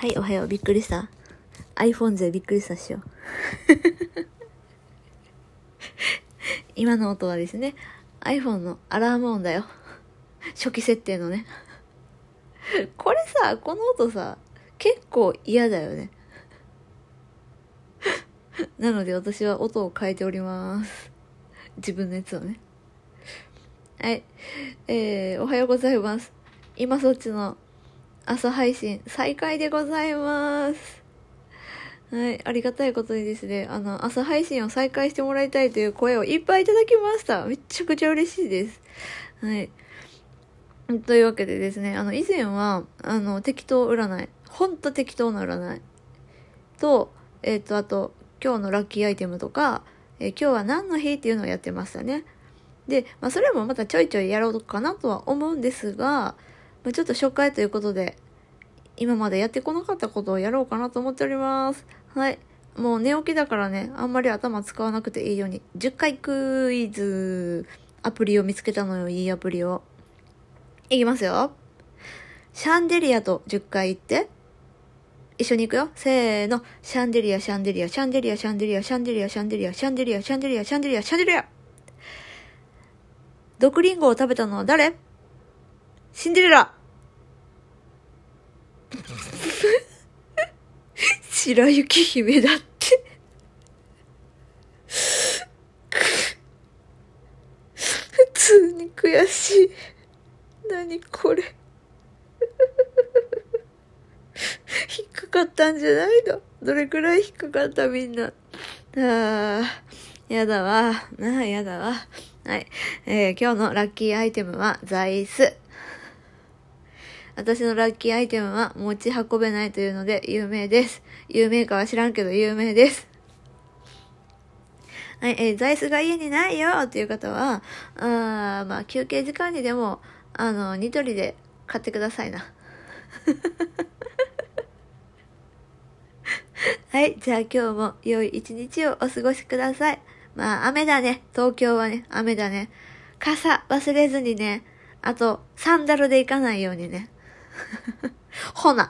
はい、おはよう。びっくりした。iPhone 勢びっくりしたっしょ。今の音はですね、iPhone のアラーム音だよ。初期設定のね。これさ、この音さ、結構嫌だよね。なので私は音を変えております。自分のやつをね。はい。えー、おはようございます。今そっちの朝配信再開でございます。はい。ありがたいことにですね、あの、朝配信を再開してもらいたいという声をいっぱいいただきました。めちゃくちゃ嬉しいです。はい。というわけでですね、あの、以前は、あの、適当占い。ほんと適当な占い。と、えっ、と、あと、今日のラッキーアイテムとか、えー今日は何の日っていうのをやってましたね。で、まあ、それもまたちょいちょいやろうかなとは思うんですが、まあ、ちょっと初回ということで、今までやってこなかったことをやろうかなと思っております。はい。もう寝起きだからね、あんまり頭使わなくていいように、10回クイズ、アプリを見つけたのよ、いいアプリを。いきますよ。シャンデリアと10回言って。一緒に行くよ。せーの。シャンデリア、シャンデリア、シャンデリア、シャンデリア、シャンデリア、シャンデリア、シャンデリア、シャンデリア、シャンデリア、シャンデリア。毒リンゴを食べたのは誰？シンデレラ。白雪姫だって。普通に悔しい。何これ。引っかかったんじゃないの？どれくらい引っかかったみんな。ああ、やだわ。ああ、やだわ。はい。えー今日のラッキーアイテムは座椅子。私のラッキーアイテムは持ち運べないというので有名です。有名かは知らんけど有名です。はい、えー座椅子が家にないよっていう方は、あーまあ休憩時間にでも、あの、ニトリで買ってくださいな。はい、じゃあ今日も良い一日をお過ごしください。まあ雨だね。東京はね、雨だね。傘忘れずにね。あと、サンダルで行かないようにね。呵呵呵好呢？